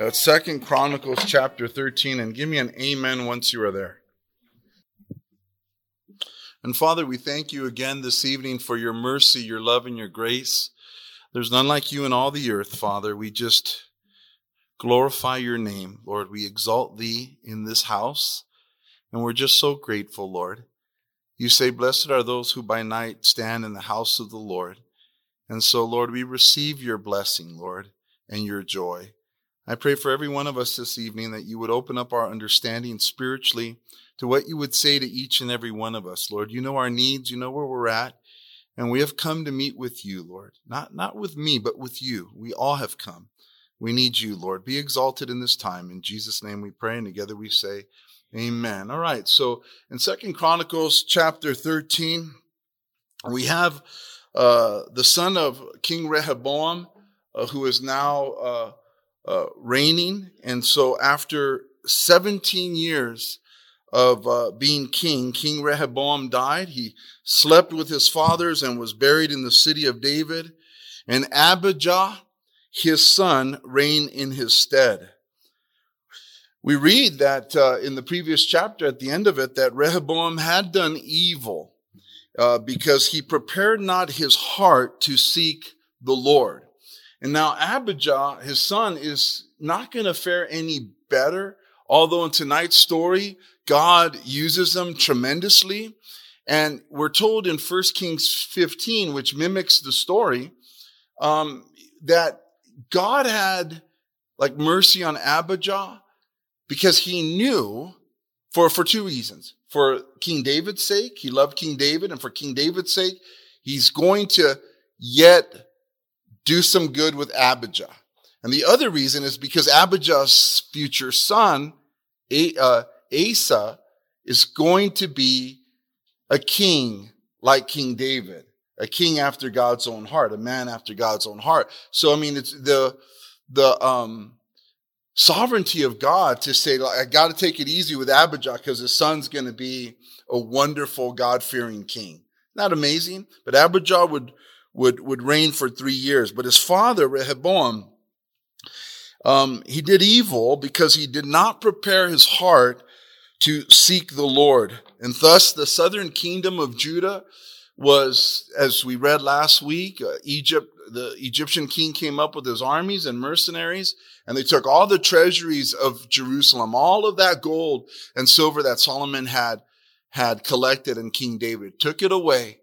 Uh, Second Chronicles chapter 13, and give me an amen once you are there. And Father, we thank you again this evening for your mercy, your love, and your grace. There's none like you in all the earth, Father. We just glorify your name, Lord. We exalt thee in this house, and we're just so grateful, Lord. You say, Blessed are those who by night stand in the house of the Lord. And so, Lord, we receive your blessing, Lord, and your joy. I pray for every one of us this evening that you would open up our understanding spiritually to what you would say to each and every one of us, Lord. You know our needs, you know where we're at, and we have come to meet with you, Lord. Not, not with me, but with you. We all have come. We need you, Lord. Be exalted in this time. In Jesus' name we pray, and together we say, Amen. All right. So in Second Chronicles chapter 13, we have uh, the son of King Rehoboam, uh, who is now uh, uh, reigning. And so after 17 years of uh, being king, King Rehoboam died. He slept with his fathers and was buried in the city of David. And Abijah, his son, reigned in his stead. We read that uh, in the previous chapter, at the end of it, that Rehoboam had done evil uh, because he prepared not his heart to seek the Lord. And now Abijah, his son, is not going to fare any better. Although in tonight's story, God uses them tremendously. And we're told in 1 Kings 15, which mimics the story, um, that God had like mercy on Abijah because he knew for, for two reasons. For King David's sake, he loved King David, and for King David's sake, he's going to yet do some good with Abijah. And the other reason is because Abijah's future son, uh, Asa, is going to be a king like King David, a king after God's own heart, a man after God's own heart. So, I mean, it's the, the, um, sovereignty of God to say, like, I got to take it easy with Abijah because his son's going to be a wonderful, God fearing king. Not amazing, but Abijah would would, would reign for three years. But his father, Rehoboam, um, he did evil because he did not prepare his heart to seek the Lord. And thus the southern kingdom of Judah was, as we read last week, uh, Egypt, the Egyptian king came up with his armies and mercenaries, and they took all the treasuries of Jerusalem, all of that gold and silver that Solomon had, had collected and King David took it away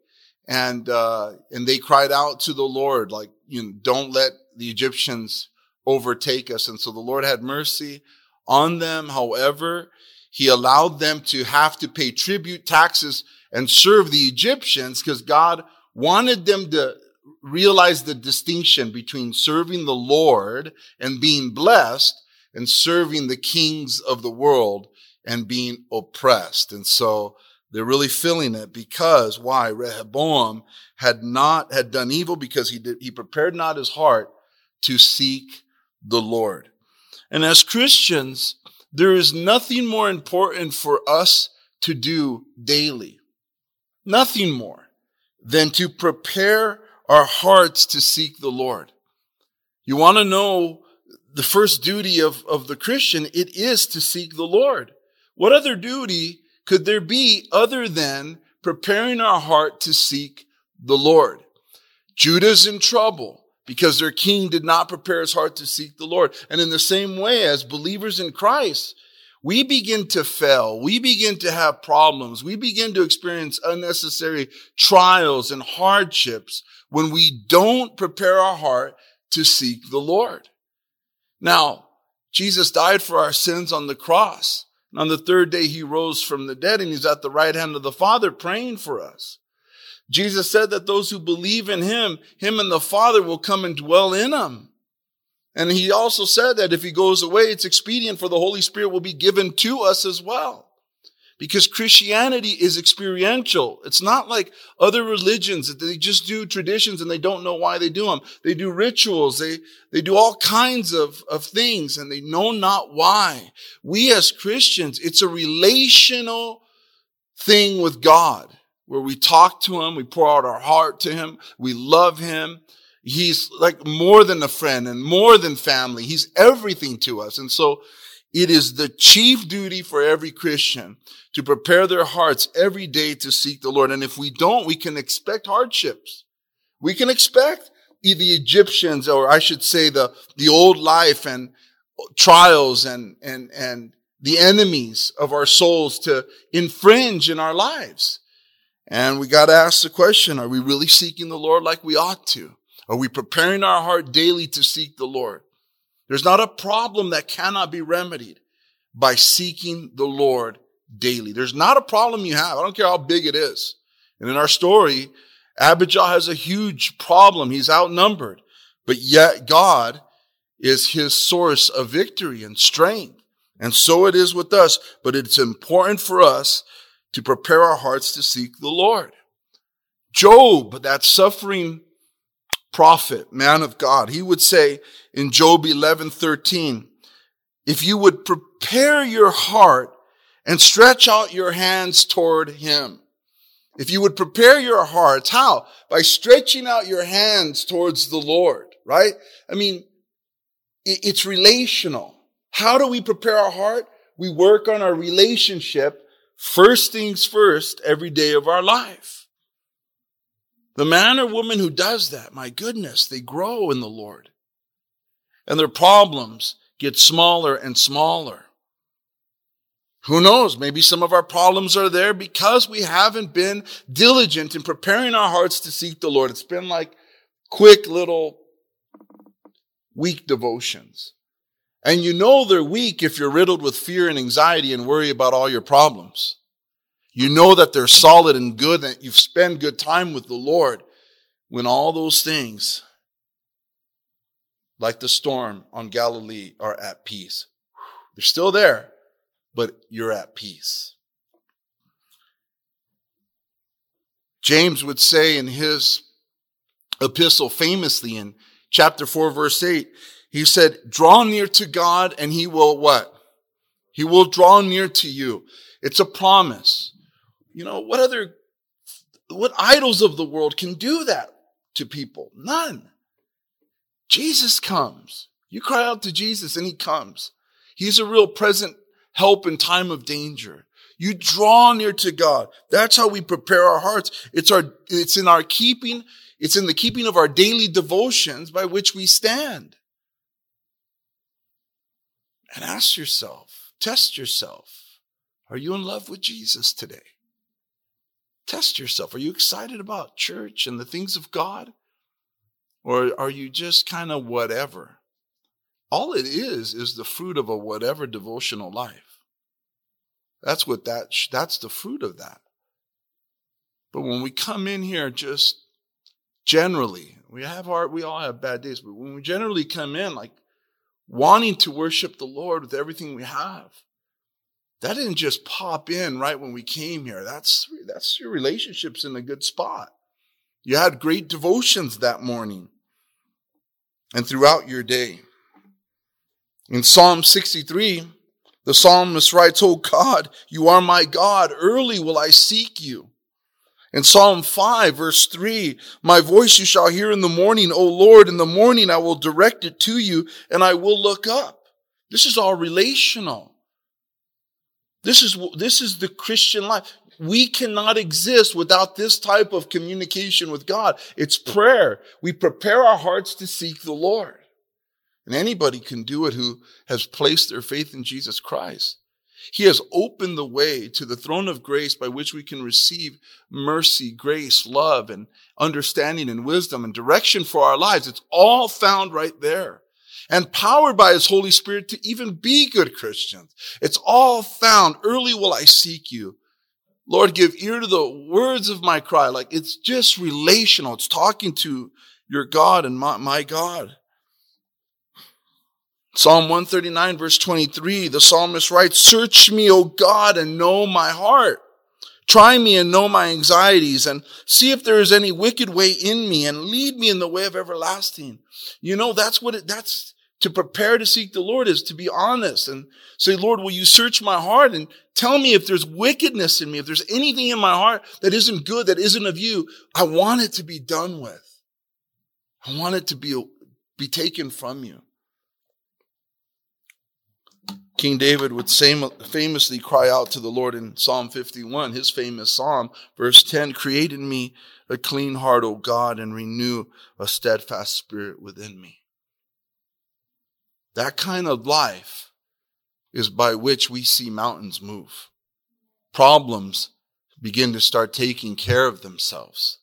and uh, and they cried out to the Lord, like, you know, don't let the Egyptians overtake us. And so the Lord had mercy on them. However, He allowed them to have to pay tribute taxes and serve the Egyptians because God wanted them to realize the distinction between serving the Lord and being blessed and serving the kings of the world and being oppressed. And so they're really feeling it because why? Rehoboam had not, had done evil because he did, he prepared not his heart to seek the Lord. And as Christians, there is nothing more important for us to do daily. Nothing more than to prepare our hearts to seek the Lord. You want to know the first duty of, of the Christian? It is to seek the Lord. What other duty could there be other than preparing our heart to seek the Lord? Judah's in trouble because their king did not prepare his heart to seek the Lord. And in the same way, as believers in Christ, we begin to fail. We begin to have problems. We begin to experience unnecessary trials and hardships when we don't prepare our heart to seek the Lord. Now, Jesus died for our sins on the cross. And on the third day, he rose from the dead and he's at the right hand of the Father praying for us. Jesus said that those who believe in him, him and the Father will come and dwell in them. And he also said that if he goes away, it's expedient for the Holy Spirit will be given to us as well. Because Christianity is experiential. It's not like other religions that they just do traditions and they don't know why they do them. They do rituals. They, they do all kinds of, of things and they know not why. We as Christians, it's a relational thing with God where we talk to him, we pour out our heart to him, we love him. He's like more than a friend and more than family. He's everything to us. And so it is the chief duty for every Christian to prepare their hearts every day to seek the Lord. And if we don't, we can expect hardships. We can expect the Egyptians, or I should say the, the old life and trials and, and, and the enemies of our souls to infringe in our lives. And we got to ask the question, are we really seeking the Lord like we ought to? Are we preparing our heart daily to seek the Lord? There's not a problem that cannot be remedied by seeking the Lord daily. There's not a problem you have. I don't care how big it is. And in our story, Abijah has a huge problem. He's outnumbered, but yet God is his source of victory and strength. And so it is with us, but it's important for us to prepare our hearts to seek the Lord. Job, that suffering prophet, man of God, he would say in Job 11, 13, if you would prepare your heart and stretch out your hands toward him. If you would prepare your hearts, how? By stretching out your hands towards the Lord, right? I mean, it's relational. How do we prepare our heart? We work on our relationship first things first every day of our life. The man or woman who does that, my goodness, they grow in the Lord. And their problems get smaller and smaller. Who knows? Maybe some of our problems are there because we haven't been diligent in preparing our hearts to seek the Lord. It's been like quick little weak devotions. And you know they're weak if you're riddled with fear and anxiety and worry about all your problems. You know that they're solid and good, that you've spent good time with the Lord when all those things, like the storm on Galilee, are at peace. They're still there, but you're at peace. James would say in his epistle famously in chapter 4 verse 8, he said, draw near to God and he will what? He will draw near to you. It's a promise. You know, what other, what idols of the world can do that to people? None. Jesus comes. You cry out to Jesus and he comes. He's a real present help in time of danger. You draw near to God. That's how we prepare our hearts. It's our, it's in our keeping. It's in the keeping of our daily devotions by which we stand. And ask yourself, test yourself. Are you in love with Jesus today? Test yourself. Are you excited about church and the things of God? Or are you just kind of whatever? All it is is the fruit of a whatever devotional life. That's what that that's the fruit of that. But when we come in here just generally, we have our we all have bad days, but when we generally come in like wanting to worship the Lord with everything we have, that didn't just pop in right when we came here. That's, that's your relationships in a good spot. You had great devotions that morning and throughout your day. In Psalm 63, the psalmist writes, Oh God, you are my God. Early will I seek you. In Psalm 5, verse 3, my voice you shall hear in the morning, O Lord, in the morning I will direct it to you and I will look up. This is all relational. This is, this is the Christian life. We cannot exist without this type of communication with God. It's prayer. We prepare our hearts to seek the Lord. And anybody can do it who has placed their faith in Jesus Christ. He has opened the way to the throne of grace by which we can receive mercy, grace, love, and understanding and wisdom and direction for our lives. It's all found right there and powered by his Holy Spirit to even be good Christians. It's all found. Early will I seek you. Lord, give ear to the words of my cry. Like it's just relational. It's talking to your God and my, my God. Psalm 139 verse 23, the psalmist writes, Search me, O God, and know my heart. Try me and know my anxieties and see if there is any wicked way in me and lead me in the way of everlasting. You know, that's what it, that's to prepare to seek the Lord is to be honest and say, Lord, will you search my heart and tell me if there's wickedness in me, if there's anything in my heart that isn't good, that isn't of you. I want it to be done with. I want it to be, be taken from you. King David would famously cry out to the Lord in Psalm 51, his famous psalm, verse 10, create in me a clean heart, O God, and renew a steadfast spirit within me. That kind of life is by which we see mountains move. Problems begin to start taking care of themselves.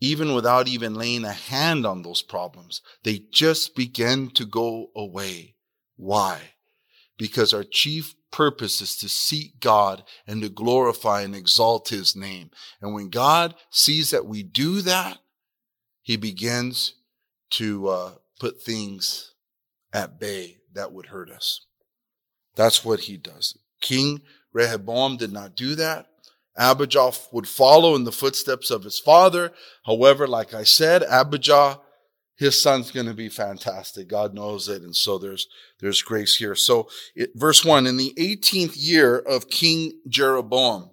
Even without even laying a hand on those problems, they just begin to go away why? Because our chief purpose is to seek God and to glorify and exalt his name. And when God sees that we do that, he begins to uh, put things at bay that would hurt us. That's what he does. King Rehoboam did not do that. Abijah would follow in the footsteps of his father. However, like I said, Abijah his son's going to be fantastic. God knows it. And so there's, there's grace here. So it, verse one, in the 18th year of King Jeroboam,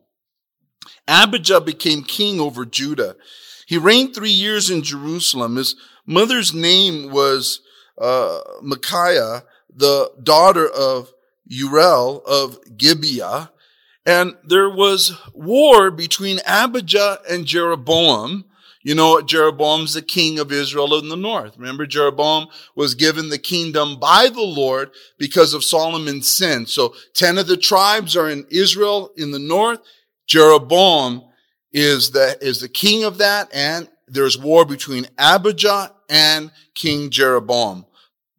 Abijah became king over Judah. He reigned three years in Jerusalem. His mother's name was, uh, Micaiah, the daughter of Uriel of Gibeah. And there was war between Abijah and Jeroboam you know, Jeroboam's the king of Israel in the north. Remember, Jeroboam was given the kingdom by the Lord because of Solomon's sin. So 10 of the tribes are in Israel in the north. Jeroboam is the, is the king of that. And there's war between Abijah and King Jeroboam.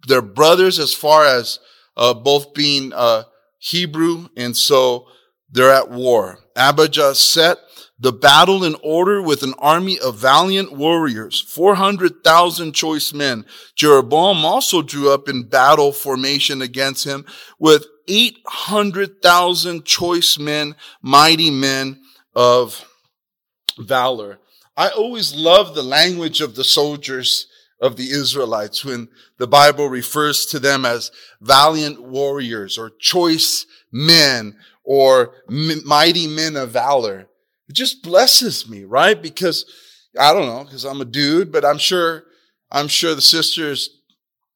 They're brothers as far as uh, both being uh, Hebrew. And so they're at war. Abijah set the battle in order with an army of valiant warriors, 400,000 choice men. Jeroboam also drew up in battle formation against him with 800,000 choice men, mighty men of valor. I always love the language of the soldiers of the Israelites when the Bible refers to them as valiant warriors or choice men or mighty men of valor. It just blesses me, right? Because I don't know, because I'm a dude, but I'm sure, I'm sure the sisters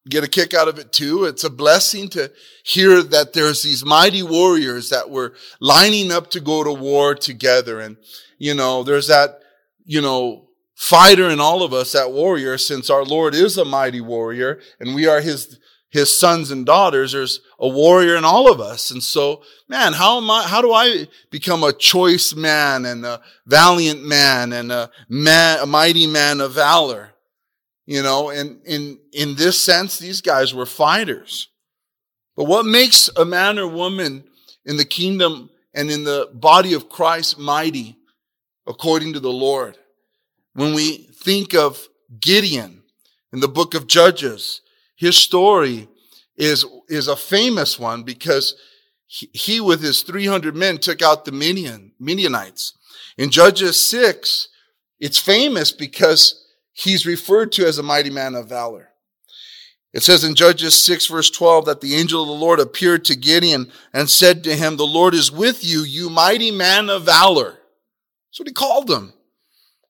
get a kick out of it too. It's a blessing to hear that there's these mighty warriors that were lining up to go to war together. And, you know, there's that, you know, fighter in all of us, that warrior, since our Lord is a mighty warrior and we are his his sons and daughters. There's a warrior in all of us. And so, man, how am I, how do I become a choice man and a valiant man and a man, a mighty man of valor? You know, and in, in this sense, these guys were fighters. But what makes a man or woman in the kingdom and in the body of Christ mighty according to the Lord? When we think of Gideon in the book of Judges, his story is, is a famous one because he, he with his 300 men took out the Midian, Midianites. In Judges 6, it's famous because he's referred to as a mighty man of valor. It says in Judges 6 verse 12 that the angel of the Lord appeared to Gideon and said to him, the Lord is with you, you mighty man of valor. That's what he called him.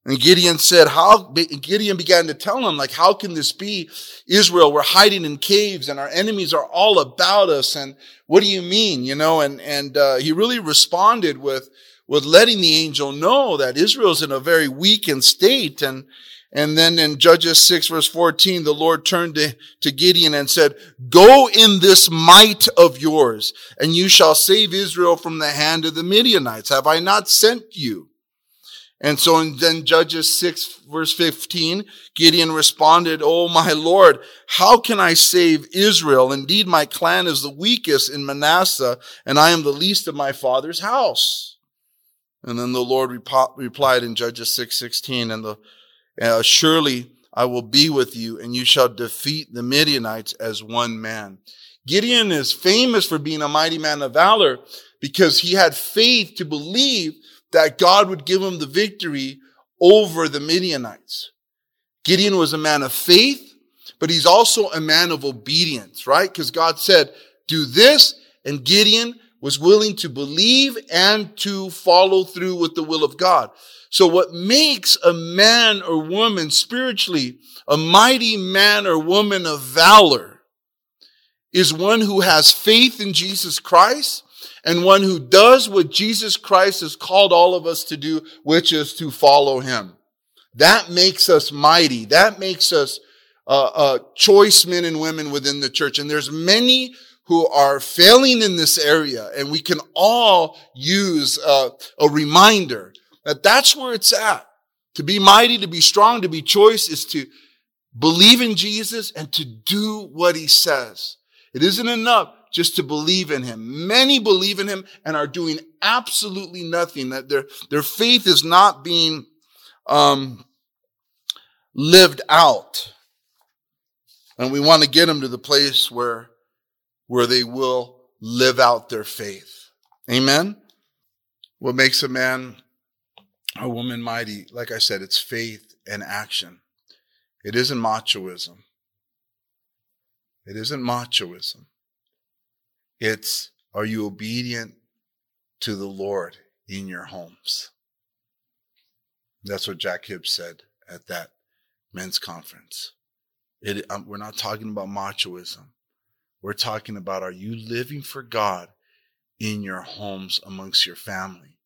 And Gideon said, how, Gideon began to tell him, like, how can this be? Israel, we're hiding in caves and our enemies are all about us. And what do you mean? You know, and, and, uh, he really responded with, with letting the angel know that Israel's in a very weakened state. And, and then in Judges 6 verse 14, the Lord turned to, to Gideon and said, go in this might of yours and you shall save Israel from the hand of the Midianites. Have I not sent you? And so in then Judges 6 verse 15, Gideon responded, Oh my Lord, how can I save Israel? Indeed, my clan is the weakest in Manasseh and I am the least of my father's house. And then the Lord replied in Judges 6, 16, and the, uh, surely I will be with you, and you shall defeat the Midianites as one man. Gideon is famous for being a mighty man of valor because he had faith to believe that God would give him the victory over the Midianites. Gideon was a man of faith, but he's also a man of obedience, right? Because God said, do this, and Gideon was willing to believe and to follow through with the will of God. So what makes a man or woman spiritually a mighty man or woman of valor is one who has faith in Jesus Christ and one who does what Jesus Christ has called all of us to do, which is to follow him. That makes us mighty. That makes us uh, uh, choice men and women within the church. And there's many who are failing in this area, and we can all use uh, a reminder that that's where it's at. To be mighty, to be strong, to be choice is to believe in Jesus and to do what he says. It isn't enough just to believe in him. Many believe in him and are doing absolutely nothing. That their, their faith is not being um, lived out. And we want to get them to the place where, where they will live out their faith. Amen. What makes a man a woman mighty? Like I said, it's faith and action. It isn't machoism. It isn't machoism. It's are you obedient to the Lord in your homes? That's what Jack Hibbs said at that men's conference. It, um, we're not talking about machoism. We're talking about are you living for God in your homes amongst your family?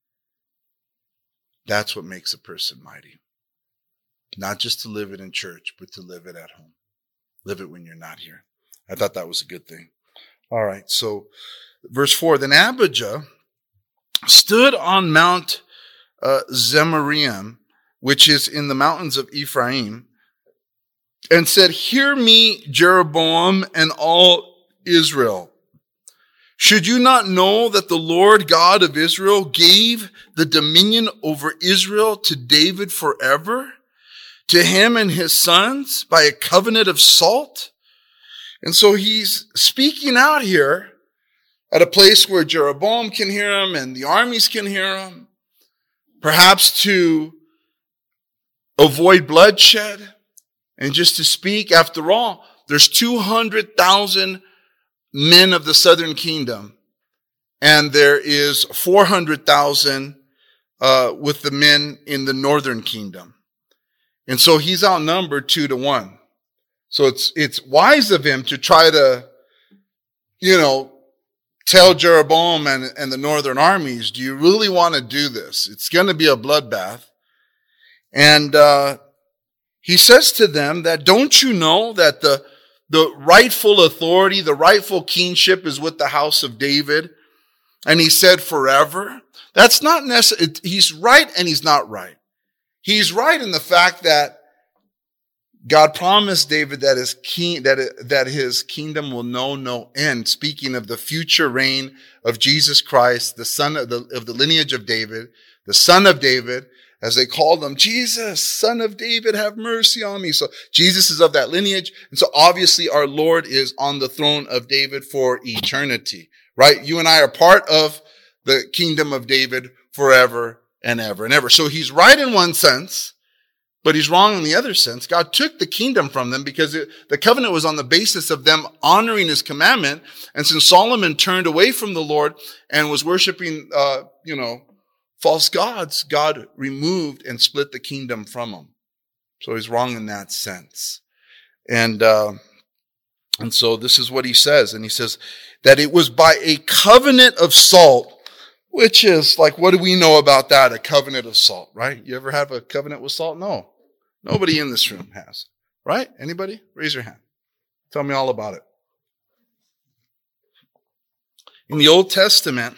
That's what makes a person mighty. Not just to live it in church, but to live it at home. Live it when you're not here. I thought that was a good thing. All right. So verse four, then Abijah stood on Mount uh, which is in the mountains of Ephraim, and said, hear me, Jeroboam and all Israel. Should you not know that the Lord God of Israel gave the dominion over Israel to David forever, to him and his sons by a covenant of salt? And so he's speaking out here at a place where Jeroboam can hear him and the armies can hear him, perhaps to avoid bloodshed and just to speak. After all, there's 200,000 men of the southern kingdom and there is 400,000 uh, with the men in the northern kingdom. And so he's outnumbered two to one. So it's, it's wise of him to try to, you know, tell Jeroboam and, and the northern armies, do you really want to do this? It's going to be a bloodbath. And, uh, he says to them that don't you know that the, the rightful authority, the rightful kingship is with the house of David? And he said forever. That's not necessary. He's right and he's not right. He's right in the fact that God promised David that his king, that, that his kingdom will know no end. Speaking of the future reign of Jesus Christ, the son of the, of the lineage of David, the son of David, as they called him, Jesus, son of David, have mercy on me. So Jesus is of that lineage. And so obviously our Lord is on the throne of David for eternity, right? You and I are part of the kingdom of David forever and ever and ever. So he's right in one sense. But he's wrong in the other sense. God took the kingdom from them because it, the covenant was on the basis of them honoring his commandment. And since Solomon turned away from the Lord and was worshiping, uh, you know, false gods, God removed and split the kingdom from him. So he's wrong in that sense. And, uh, and so this is what he says. And he says that it was by a covenant of salt which is like, what do we know about that? A covenant of salt, right? You ever have a covenant with salt? No. Nobody in this room has, right? Anybody? Raise your hand. Tell me all about it. In the Old Testament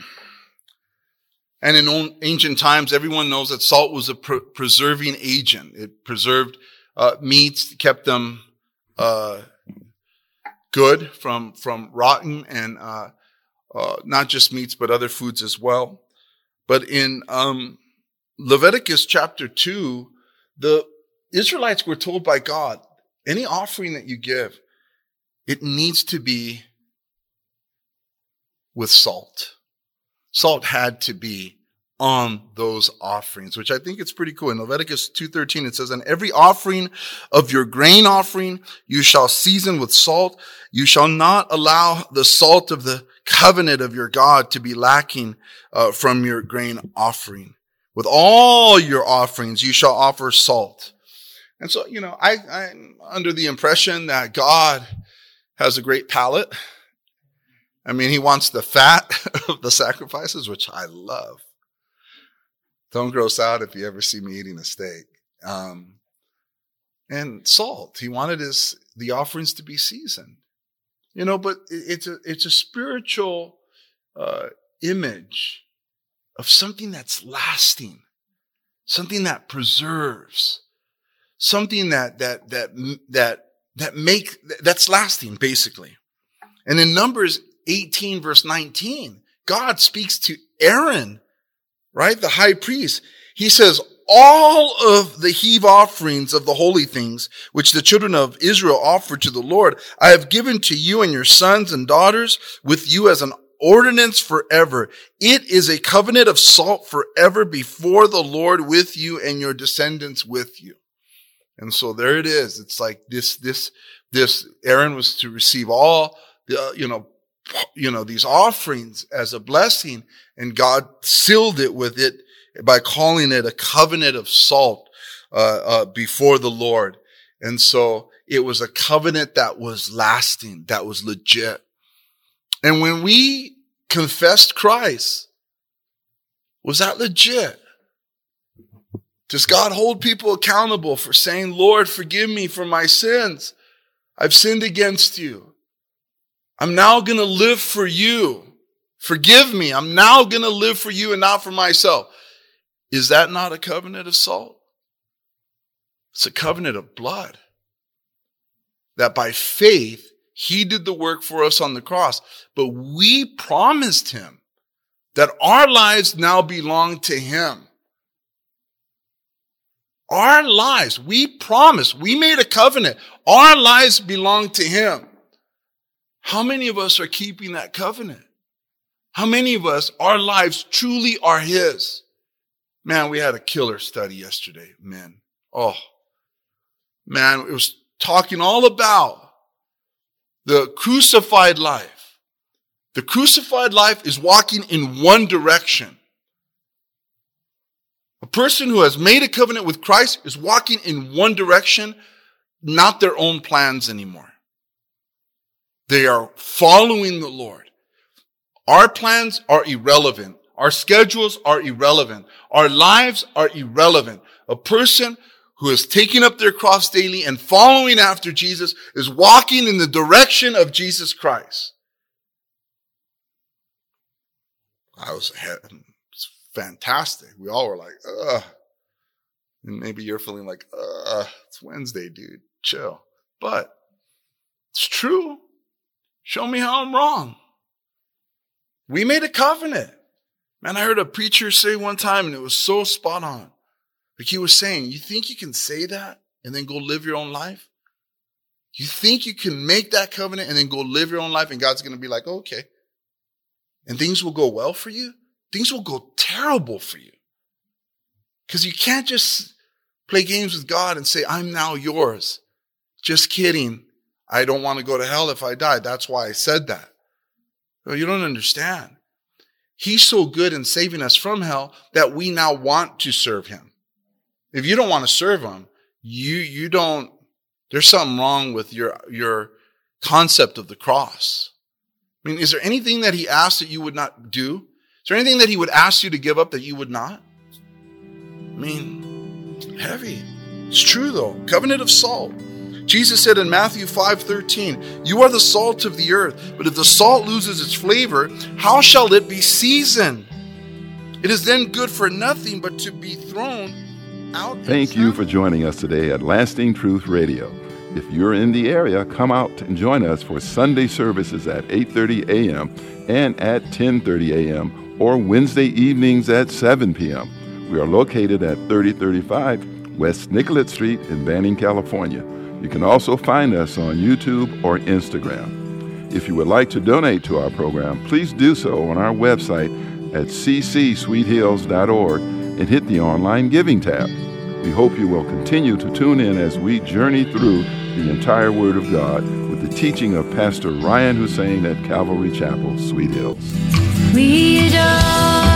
and in ancient times, everyone knows that salt was a preserving agent. It preserved uh, meats, kept them uh, good from from rotten, and uh, uh not just meats but other foods as well. But in um, Leviticus chapter two, the Israelites were told by God, any offering that you give, it needs to be with salt. Salt had to be on those offerings, which I think it's pretty cool. In Leviticus 2.13, it says, And every offering of your grain offering you shall season with salt. You shall not allow the salt of the covenant of your God to be lacking uh, from your grain offering. With all your offerings you shall offer salt. And so, you know, I, I'm under the impression that God has a great palate. I mean, he wants the fat of the sacrifices, which I love. Don't gross out if you ever see me eating a steak. Um, and salt. He wanted his the offerings to be seasoned. You know, but it's a it's a spiritual uh, image of something that's lasting, something that preserves, something that that that that that make that's lasting, basically. And in Numbers 18, verse 19, God speaks to Aaron right? The high priest. He says, all of the heave offerings of the holy things which the children of Israel offered to the Lord, I have given to you and your sons and daughters with you as an ordinance forever. It is a covenant of salt forever before the Lord with you and your descendants with you. And so there it is. It's like this, this, this Aaron was to receive all the, uh, you know, you know, these offerings as a blessing and God sealed it with it by calling it a covenant of salt, uh, uh, before the Lord. And so it was a covenant that was lasting, that was legit. And when we confessed Christ, was that legit? Does God hold people accountable for saying, Lord, forgive me for my sins? I've sinned against you. I'm now going to live for you. Forgive me. I'm now going to live for you and not for myself. Is that not a covenant of salt? It's a covenant of blood. That by faith, he did the work for us on the cross, but we promised him that our lives now belong to him. Our lives, we promised, we made a covenant. Our lives belong to him. How many of us are keeping that covenant? How many of us, our lives truly are His? Man, we had a killer study yesterday, man. Oh, man, it was talking all about the crucified life. The crucified life is walking in one direction. A person who has made a covenant with Christ is walking in one direction, not their own plans anymore. They are following the Lord. Our plans are irrelevant. Our schedules are irrelevant. Our lives are irrelevant. A person who is taking up their cross daily and following after Jesus is walking in the direction of Jesus Christ. I was fantastic. We all were like, ugh. And maybe you're feeling like, ugh, it's Wednesday, dude. Chill. But it's true. Show me how I'm wrong. We made a covenant. Man, I heard a preacher say one time, and it was so spot on. Like he was saying, you think you can say that and then go live your own life? You think you can make that covenant and then go live your own life, and God's going to be like, okay. And things will go well for you? Things will go terrible for you. Because you can't just play games with God and say, I'm now yours. Just kidding. I don't want to go to hell if I die. That's why I said that. Well, you don't understand. He's so good in saving us from hell that we now want to serve him. If you don't want to serve him, you, you don't, there's something wrong with your, your concept of the cross. I mean, is there anything that he asked that you would not do? Is there anything that he would ask you to give up that you would not? I mean, heavy. It's true though. Covenant of salt. Jesus said in Matthew 5:13, "You are the salt of the earth, but if the salt loses its flavor, how shall it be seasoned? It is then good for nothing but to be thrown out." Thank you for joining us today at Lasting Truth Radio. If you're in the area, come out and join us for Sunday services at 8:30 a.m. and at 10:30 a.m. or Wednesday evenings at 7 p.m. We are located at 3035 West Nicollet Street in Banning, California. You can also find us on YouTube or Instagram. If you would like to donate to our program, please do so on our website at ccsweethills.org and hit the online giving tab. We hope you will continue to tune in as we journey through the entire Word of God with the teaching of Pastor Ryan Hussein at Calvary Chapel, Sweet Hills. We adore